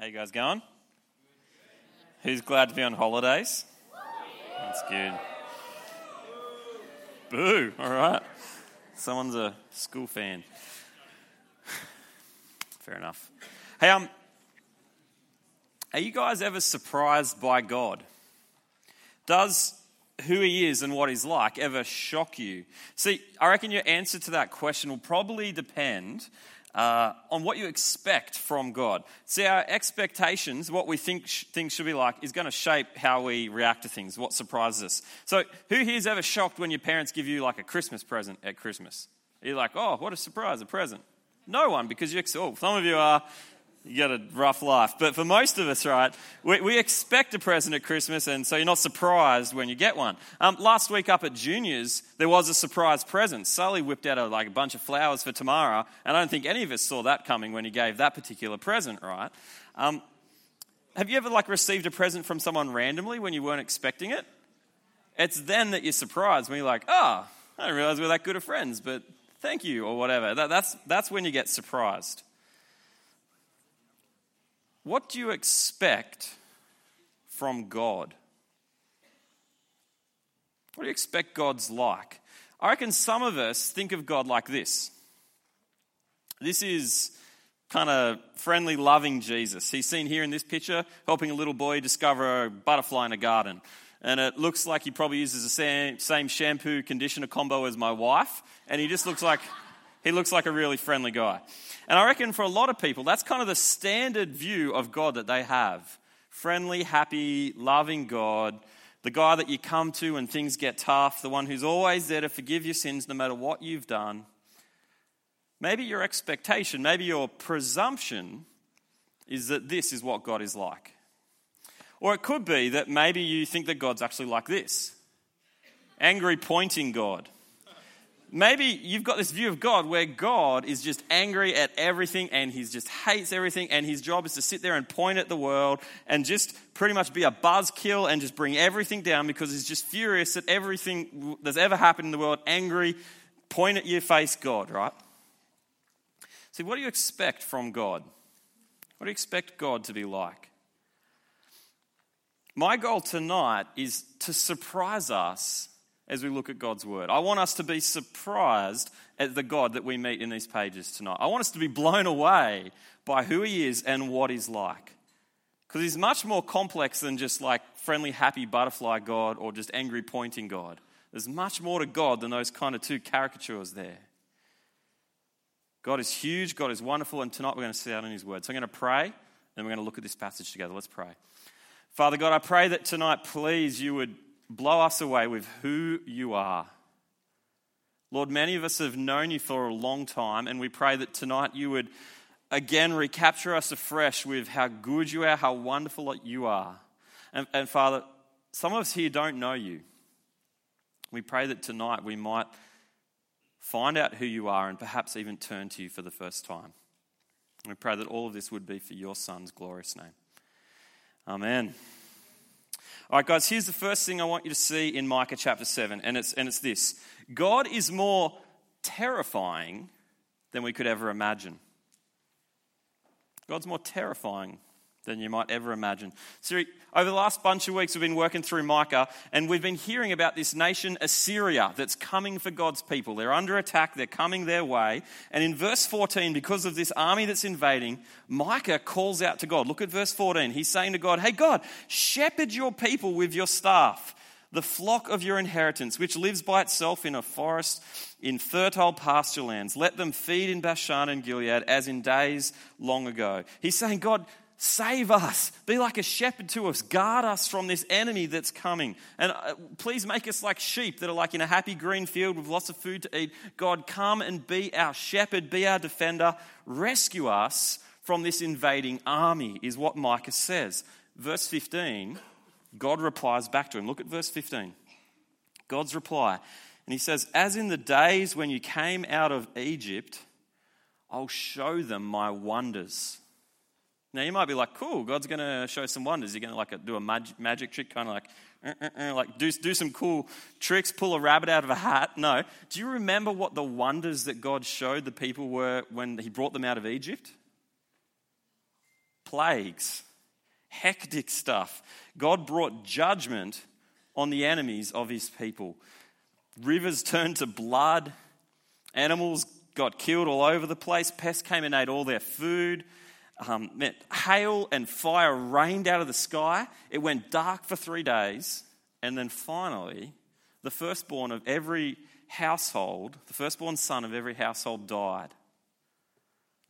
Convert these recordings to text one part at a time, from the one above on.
How you guys going? Who's glad to be on holidays? That's good. Boo! All right. Someone's a school fan. Fair enough. Hey, um, are you guys ever surprised by God? Does who he is and what he's like ever shock you? See, I reckon your answer to that question will probably depend uh, on what you expect from God. See, our expectations, what we think sh- things should be like, is going to shape how we react to things, what surprises us. So, who here is ever shocked when your parents give you like a Christmas present at Christmas? You're like, oh, what a surprise, a present. No one, because you, oh, some of you are, you got a rough life. But for most of us, right, we, we expect a present at Christmas, and so you're not surprised when you get one. Um, last week up at Juniors, there was a surprise present. Sully whipped out a, like a bunch of flowers for Tamara, and I don't think any of us saw that coming when he gave that particular present, right? Um, have you ever like received a present from someone randomly when you weren't expecting it? It's then that you're surprised when you're like, oh, I didn't realize we are that good of friends, but thank you, or whatever. That, that's, that's when you get surprised. What do you expect from God? What do you expect God's like? I reckon some of us think of God like this. This is kind of friendly, loving Jesus. He's seen here in this picture helping a little boy discover a butterfly in a garden. And it looks like he probably uses the same, same shampoo conditioner combo as my wife. And he just looks like he looks like a really friendly guy. And I reckon for a lot of people, that's kind of the standard view of God that they have friendly, happy, loving God, the guy that you come to when things get tough, the one who's always there to forgive your sins no matter what you've done. Maybe your expectation, maybe your presumption is that this is what God is like. Or it could be that maybe you think that God's actually like this angry, pointing God maybe you've got this view of God where God is just angry at everything and he just hates everything, and his job is to sit there and point at the world and just pretty much be a buzzkill and just bring everything down because he's just furious at everything that's ever happened in the world, angry, point at your face, God, right? See, what do you expect from God? What do you expect God to be like? My goal tonight is to surprise us as we look at God's word. I want us to be surprised at the God that we meet in these pages tonight. I want us to be blown away by who he is and what he's like. Because he's much more complex than just like friendly, happy butterfly God or just angry, pointing God. There's much more to God than those kind of two caricatures there. God is huge, God is wonderful, and tonight we're going to see out in His Word. So I'm going to pray, and we're going to look at this passage together. Let's pray. Father God, I pray that tonight, please, you would blow us away with who you are. Lord, many of us have known you for a long time, and we pray that tonight you would again recapture us afresh with how good you are, how wonderful you are. And, and Father, some of us here don't know you. We pray that tonight we might find out who you are and perhaps even turn to you for the first time. We pray that all of this would be for your Son's glorious name. Amen. All right, guys, here's the first thing I want you to see in Micah chapter 7, and it's, and it's this God is more terrifying than we could ever imagine. God's more terrifying than you might ever imagine. So, over the last bunch of weeks, we've been working through Micah, and we've been hearing about this nation, Assyria, that's coming for God's people. They're under attack, they're coming their way. And in verse 14, because of this army that's invading, Micah calls out to God. Look at verse 14. He's saying to God, Hey, God, shepherd your people with your staff the flock of your inheritance, which lives by itself in a forest in fertile pasture lands. Let them feed in Bashan and Gilead as in days long ago. He's saying, God, Save us. Be like a shepherd to us. Guard us from this enemy that's coming. And uh, please make us like sheep that are like in a happy green field with lots of food to eat. God, come and be our shepherd, be our defender. Rescue us from this invading army, is what Micah says. Verse 15, God replies back to him. Look at verse 15. God's reply. And he says, As in the days when you came out of Egypt, I'll show them my wonders. Now you might be like, cool, God's going to show some wonders. You're going to like do a mag- magic trick, kind of like, uh, uh, uh, like do, do some cool tricks, pull a rabbit out of a hat. No. Do you remember what the wonders that God showed the people were when He brought them out of Egypt? plagues, hectic stuff. God brought judgment on the enemies of his people. Rivers turned to blood, animals got killed all over the place, pests came and ate all their food. Um, hail and fire rained out of the sky. It went dark for three days. And then finally, the firstborn of every household, the firstborn son of every household died.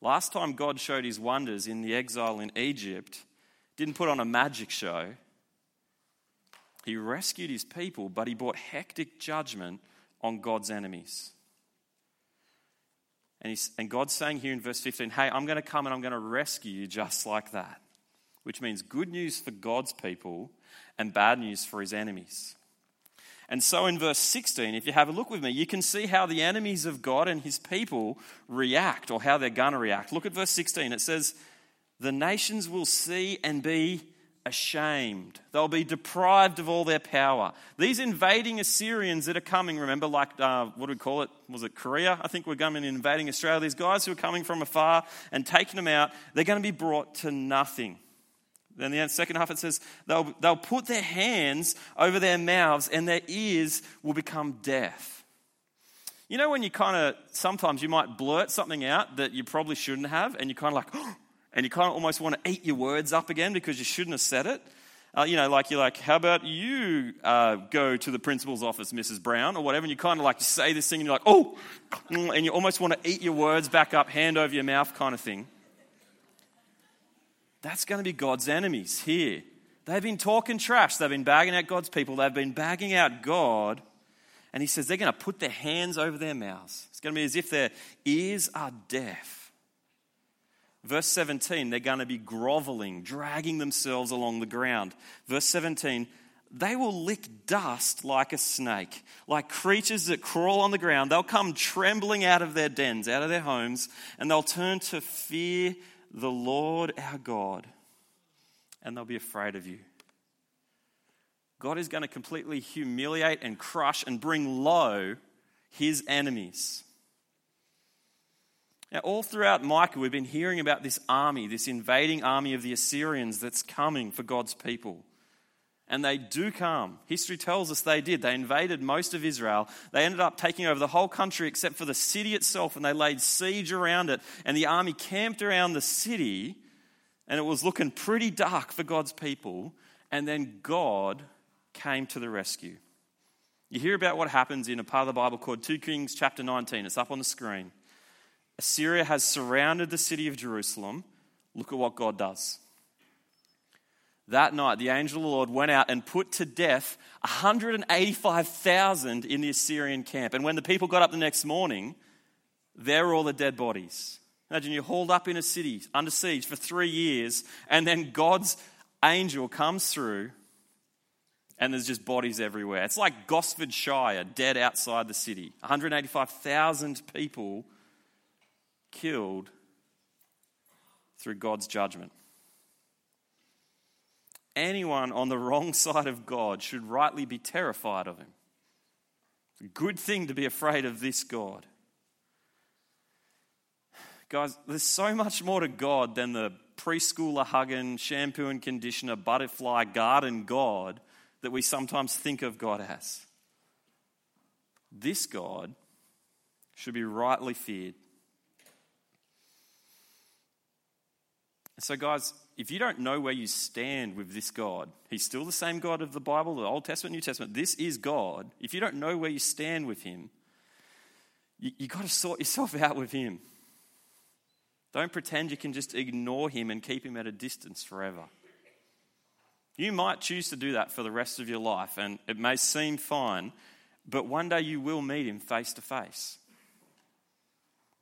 Last time God showed his wonders in the exile in Egypt, didn't put on a magic show. He rescued his people, but he brought hectic judgment on God's enemies. And, and God's saying here in verse 15, hey, I'm going to come and I'm going to rescue you just like that. Which means good news for God's people and bad news for his enemies. And so in verse 16, if you have a look with me, you can see how the enemies of God and his people react or how they're going to react. Look at verse 16. It says, The nations will see and be ashamed. They'll be deprived of all their power. These invading Assyrians that are coming, remember, like, uh, what do we call it? Was it Korea? I think we're coming invading Australia. These guys who are coming from afar and taking them out, they're going to be brought to nothing. Then the second half it says, they'll, they'll put their hands over their mouths and their ears will become deaf. You know, when you kind of, sometimes you might blurt something out that you probably shouldn't have, and you're kind of like, oh, and you kind of almost want to eat your words up again because you shouldn't have said it. Uh, you know, like you're like, how about you uh, go to the principal's office, Mrs. Brown, or whatever, and you kind of like say this thing, and you're like, oh, and you almost want to eat your words back up, hand over your mouth kind of thing. That's going to be God's enemies here. They've been talking trash. They've been bagging out God's people. They've been bagging out God. And he says they're going to put their hands over their mouths. It's going to be as if their ears are deaf. Verse 17, they're going to be groveling, dragging themselves along the ground. Verse 17, they will lick dust like a snake, like creatures that crawl on the ground. They'll come trembling out of their dens, out of their homes, and they'll turn to fear the Lord our God, and they'll be afraid of you. God is going to completely humiliate and crush and bring low his enemies. Now, all throughout Micah, we've been hearing about this army, this invading army of the Assyrians that's coming for God's people. And they do come. History tells us they did. They invaded most of Israel. They ended up taking over the whole country except for the city itself, and they laid siege around it. And the army camped around the city, and it was looking pretty dark for God's people. And then God came to the rescue. You hear about what happens in a part of the Bible called 2 Kings chapter 19. It's up on the screen. Assyria has surrounded the city of Jerusalem. Look at what God does. That night, the angel of the Lord went out and put to death 185,000 in the Assyrian camp. And when the people got up the next morning, there were all the dead bodies. Imagine you're hauled up in a city under siege for three years, and then God's angel comes through, and there's just bodies everywhere. It's like Gosford Shire, dead outside the city. 185,000 people killed through God's judgment anyone on the wrong side of God should rightly be terrified of him. It's a good thing to be afraid of this God. Guys, there's so much more to God than the preschooler hugging, shampoo and conditioner, butterfly garden God that we sometimes think of God as. This God should be rightly feared. So, guys, if you don't know where you stand with this God, He's still the same God of the Bible, the Old Testament, New Testament. This is God. If you don't know where you stand with Him, you, you've got to sort yourself out with Him. Don't pretend you can just ignore Him and keep Him at a distance forever. You might choose to do that for the rest of your life, and it may seem fine, but one day you will meet Him face to face.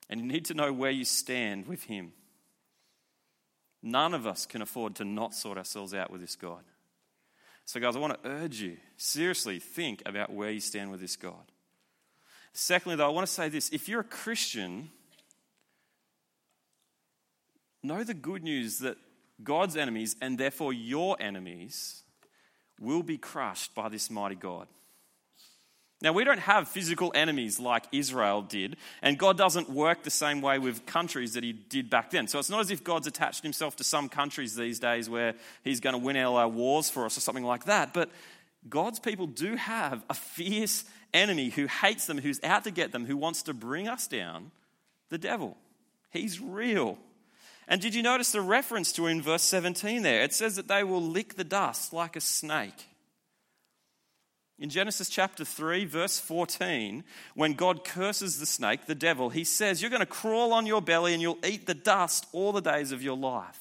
And you need to know where you stand with Him. None of us can afford to not sort ourselves out with this God. So, guys, I want to urge you seriously think about where you stand with this God. Secondly, though, I want to say this if you're a Christian, know the good news that God's enemies, and therefore your enemies, will be crushed by this mighty God. Now, we don't have physical enemies like Israel did, and God doesn't work the same way with countries that He did back then. So it's not as if God's attached Himself to some countries these days where He's going to win all our uh, wars for us or something like that. But God's people do have a fierce enemy who hates them, who's out to get them, who wants to bring us down the devil. He's real. And did you notice the reference to in verse 17 there? It says that they will lick the dust like a snake. In Genesis chapter 3, verse 14, when God curses the snake, the devil, he says, You're going to crawl on your belly and you'll eat the dust all the days of your life.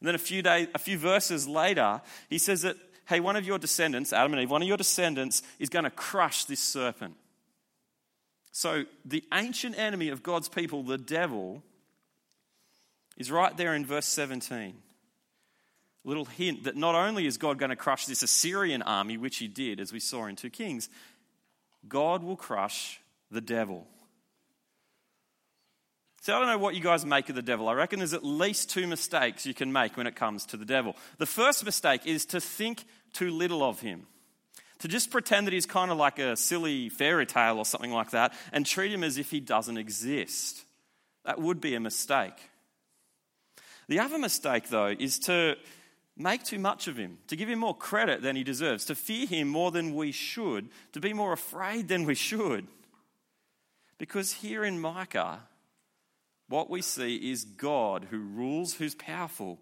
And then a few, days, a few verses later, he says that, Hey, one of your descendants, Adam and Eve, one of your descendants is going to crush this serpent. So the ancient enemy of God's people, the devil, is right there in verse 17. Little hint that not only is God going to crush this Assyrian army, which he did, as we saw in 2 Kings, God will crush the devil. So I don't know what you guys make of the devil. I reckon there's at least two mistakes you can make when it comes to the devil. The first mistake is to think too little of him. To just pretend that he's kind of like a silly fairy tale or something like that and treat him as if he doesn't exist. That would be a mistake. The other mistake, though, is to make too much of him, to give him more credit than he deserves, to fear him more than we should, to be more afraid than we should. Because here in Micah, what we see is God who rules, who's powerful,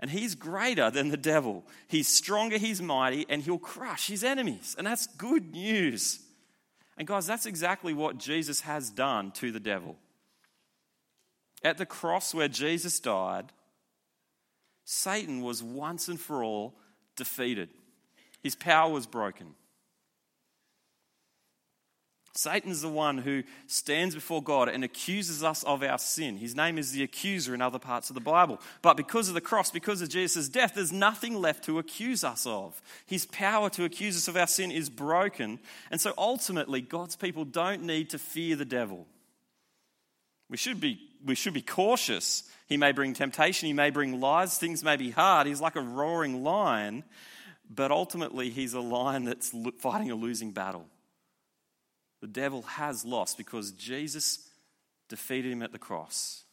and he's greater than the devil. He's stronger, he's mighty, and he'll crush his enemies. And that's good news. And guys, that's exactly what Jesus has done to the devil. At the cross where Jesus died, Satan was once and for all defeated. His power was broken. Satan's the one who stands before God and accuses us of our sin. His name is the accuser in other parts of the Bible. But because of the cross, because of Jesus' death, there's nothing left to accuse us of. His power to accuse us of our sin is broken. And so ultimately, God's people don't need to fear the devil. We should be, we should be cautious he may bring temptation, he may bring lies, things may be hard. He's like a roaring lion, but ultimately, he's a lion that's fighting a losing battle. The devil has lost because Jesus defeated him at the cross.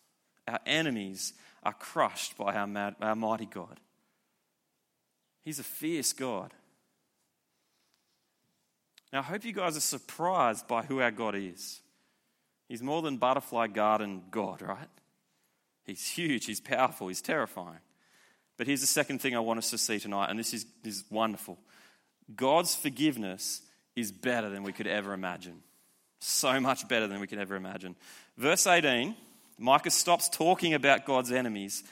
Our enemies are crushed by our, mad, our mighty God. He's a fierce God. Now, I hope you guys are surprised by who our God is. He's more than butterfly garden God, right? He's huge, he's powerful, he's terrifying. But here's the second thing I want us to see tonight, and this is, this is wonderful God's forgiveness is better than we could ever imagine. So much better than we could ever imagine. Verse 18, Micah stops talking about God's enemies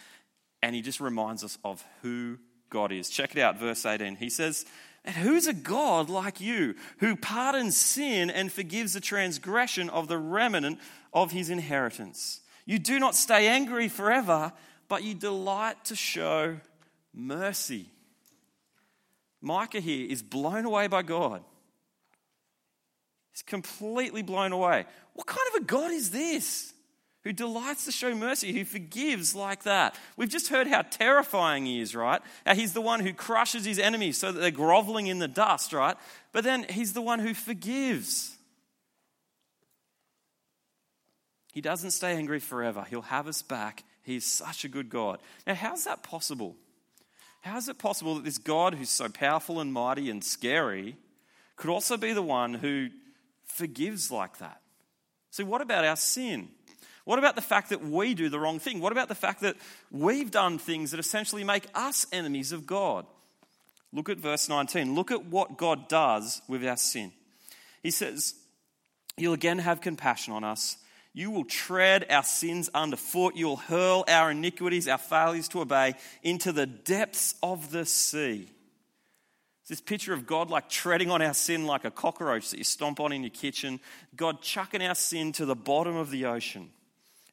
and he just reminds us of who God is. Check it out, verse 18. He says, And who's a God like you who pardons sin and forgives the transgression of the remnant of his inheritance? You do not stay angry forever, but you delight to show mercy. Micah here is blown away by God. He's completely blown away. What kind of a God is this? Who delights to show mercy, who forgives like that. We've just heard how terrifying he is, right? How he's the one who crushes his enemies so that they're groveling in the dust, right? But then he's the one who forgives. He doesn't stay angry forever. He'll have us back. He's such a good God. Now, how's that possible? How is it possible that this God who's so powerful and mighty and scary could also be the one who forgives like that? So, what about our sin? What about the fact that we do the wrong thing? What about the fact that we've done things that essentially make us enemies of God? Look at verse 19. Look at what God does with our sin. He says, You'll again have compassion on us you will tread our sins underfoot. You will hurl our iniquities, our failures to obey, into the depths of the sea. It's this picture of God like treading on our sin like a cockroach that you stomp on in your kitchen. God chucking our sin to the bottom of the ocean.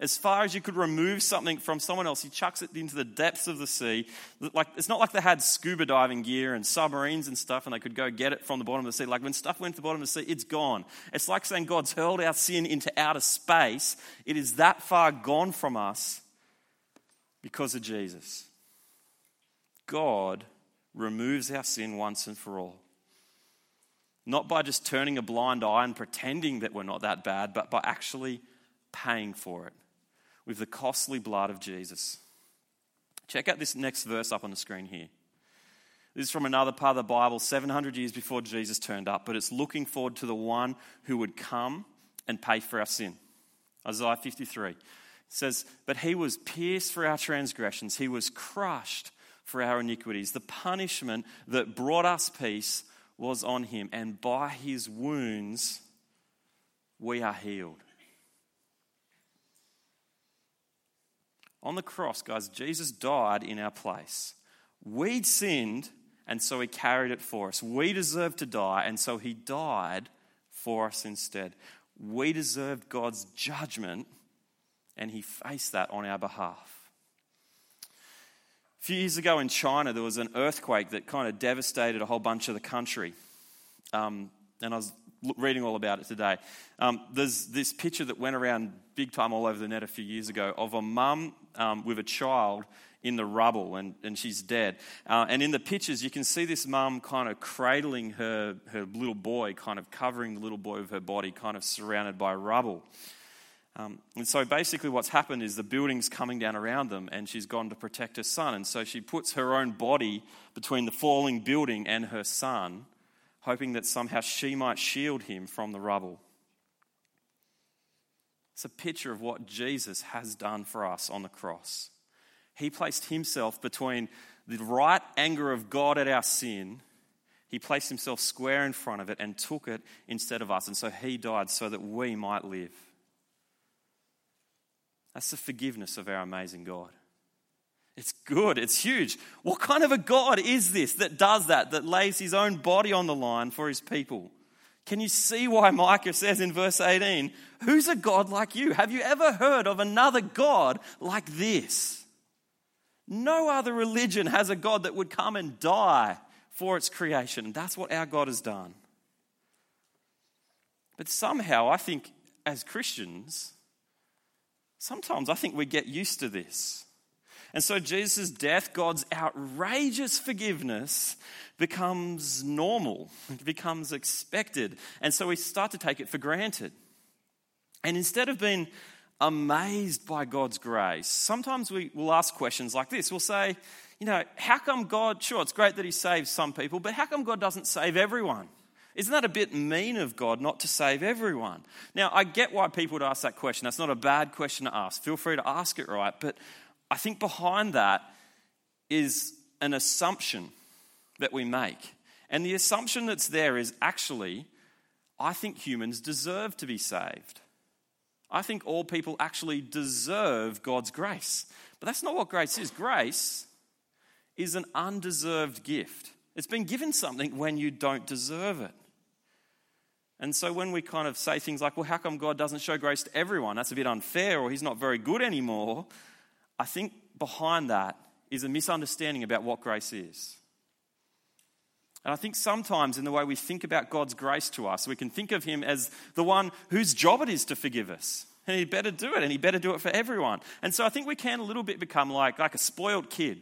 As far as you could remove something from someone else, he chucks it into the depths of the sea. Like, it's not like they had scuba diving gear and submarines and stuff and they could go get it from the bottom of the sea. Like when stuff went to the bottom of the sea, it's gone. It's like saying God's hurled our sin into outer space. It is that far gone from us because of Jesus. God removes our sin once and for all. Not by just turning a blind eye and pretending that we're not that bad, but by actually paying for it with the costly blood of Jesus. Check out this next verse up on the screen here. This is from another part of the Bible, 700 years before Jesus turned up, but it's looking forward to the one who would come and pay for our sin. Isaiah 53 it says, But he was pierced for our transgressions, he was crushed for our iniquities. The punishment that brought us peace was on him, and by his wounds we are healed. On the cross, guys, Jesus died in our place. We'd sinned, and so he carried it for us. We deserved to die, and so he died for us instead. We deserved God's judgment, and he faced that on our behalf. A few years ago in China, there was an earthquake that kind of devastated a whole bunch of the country. Um, and I was reading all about it today. Um, there's this picture that went around big time all over the net a few years ago of a mum um, with a child in the rubble and, and she's dead. Uh, and in the pictures, you can see this mum kind of cradling her, her little boy, kind of covering the little boy with her body, kind of surrounded by rubble. Um, and so basically, what's happened is the building's coming down around them, and she's gone to protect her son. And so she puts her own body between the falling building and her son hoping that somehow she might shield him from the rubble. It's a picture of what Jesus has done for us on the cross. He placed himself between the right anger of God at our sin. He placed himself square in front of it and took it instead of us. And so he died so that we might live. That's the forgiveness of our amazing God. It's good, it's huge. What kind of a God is this that does that, that lays his own body on the line for his people? Can you see why Micah says in verse 18, Who's a God like you? Have you ever heard of another God like this? No other religion has a God that would come and die for its creation. That's what our God has done. But somehow, I think as Christians, sometimes I think we get used to this. And so Jesus' death, God's outrageous forgiveness, becomes normal, it becomes expected. And so we start to take it for granted. And instead of being amazed by God's grace, sometimes we will ask questions like this. We'll say, you know, how come God, sure, it's great that He saves some people, but how come God doesn't save everyone? Isn't that a bit mean of God not to save everyone? Now, I get why people would ask that question. That's not a bad question to ask. Feel free to ask it right. But I think behind that is an assumption that we make. And the assumption that's there is actually, I think humans deserve to be saved. I think all people actually deserve God's grace. But that's not what grace is. Grace is an undeserved gift. It's been given something when you don't deserve it. And so when we kind of say things like, well, how come God doesn't show grace to everyone? That's a bit unfair, or he's not very good anymore. I think behind that is a misunderstanding about what grace is. And I think sometimes in the way we think about God's grace to us, we can think of Him as the one whose job it is to forgive us. And He better do it, and He better do it for everyone. And so I think we can a little bit become like, like a spoiled kid.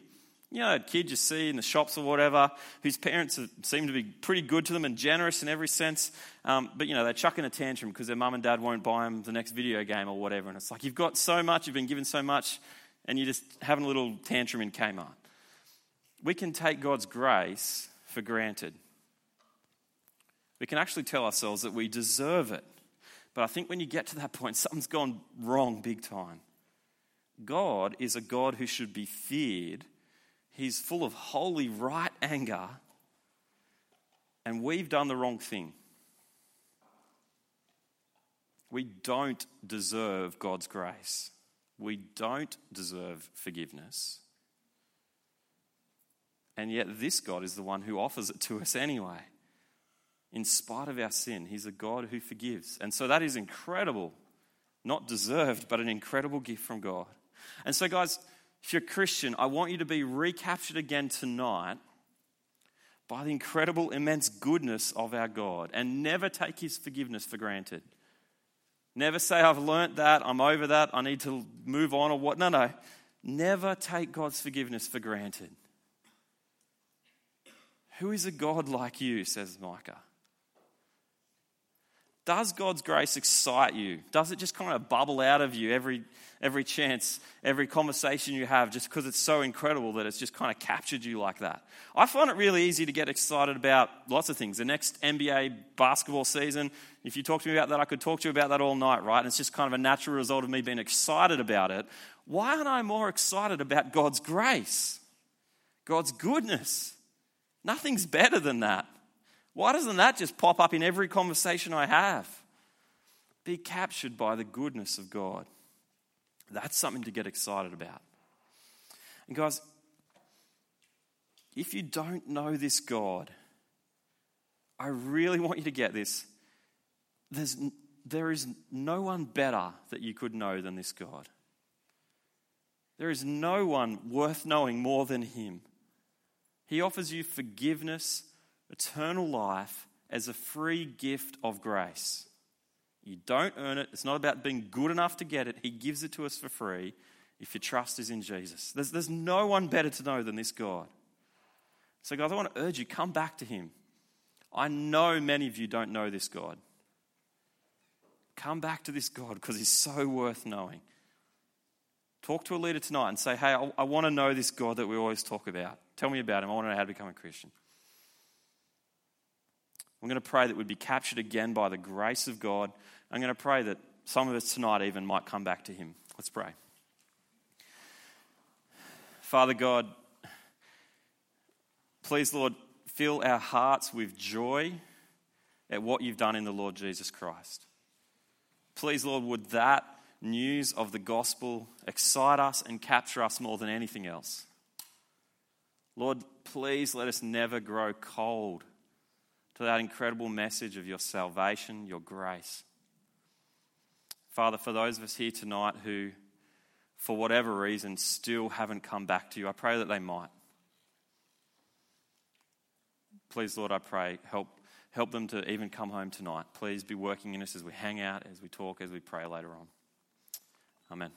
You know, a kid you see in the shops or whatever, whose parents seem to be pretty good to them and generous in every sense, um, but you know, they're chucking a tantrum because their mum and dad won't buy them the next video game or whatever. And it's like, you've got so much, you've been given so much, and you're just having a little tantrum in Kmart. We can take God's grace for granted. We can actually tell ourselves that we deserve it. But I think when you get to that point, something's gone wrong big time. God is a God who should be feared. He's full of holy, right anger. And we've done the wrong thing. We don't deserve God's grace. We don't deserve forgiveness. And yet, this God is the one who offers it to us anyway. In spite of our sin, He's a God who forgives. And so that is incredible. Not deserved, but an incredible gift from God. And so, guys, if you're a Christian, I want you to be recaptured again tonight by the incredible, immense goodness of our God and never take His forgiveness for granted. Never say, I've learnt that, I'm over that, I need to move on or what. No, no. Never take God's forgiveness for granted. Who is a God like you, says Micah? Does God's grace excite you? Does it just kind of bubble out of you every, every chance, every conversation you have, just because it's so incredible that it's just kind of captured you like that? I find it really easy to get excited about lots of things. The next NBA basketball season, if you talk to me about that, I could talk to you about that all night, right? And it's just kind of a natural result of me being excited about it. Why aren't I more excited about God's grace, God's goodness? Nothing's better than that. Why doesn't that just pop up in every conversation I have? Be captured by the goodness of God. That's something to get excited about. And guys, if you don't know this God, I really want you to get this. There's, there is no one better that you could know than this God. There is no one worth knowing more than Him. He offers you forgiveness eternal life as a free gift of grace. You don't earn it. It's not about being good enough to get it. He gives it to us for free if your trust is in Jesus. There's, there's no one better to know than this God. So, guys, I want to urge you come back to Him. I know many of you don't know this God. Come back to this God because He's so worth knowing. Talk to a leader tonight and say, Hey, I, I want to know this God that we always talk about. Tell me about Him. I want to know how to become a Christian. I'm going to pray that we'd be captured again by the grace of God. I'm going to pray that some of us tonight even might come back to Him. Let's pray. Father God, please, Lord, fill our hearts with joy at what you've done in the Lord Jesus Christ. Please, Lord, would that news of the gospel excite us and capture us more than anything else? Lord, please let us never grow cold to that incredible message of your salvation, your grace. Father, for those of us here tonight who, for whatever reason, still haven't come back to you, I pray that they might. Please, Lord, I pray, help, help them to even come home tonight. Please be working in us as we hang out, as we talk, as we pray later on. Amen.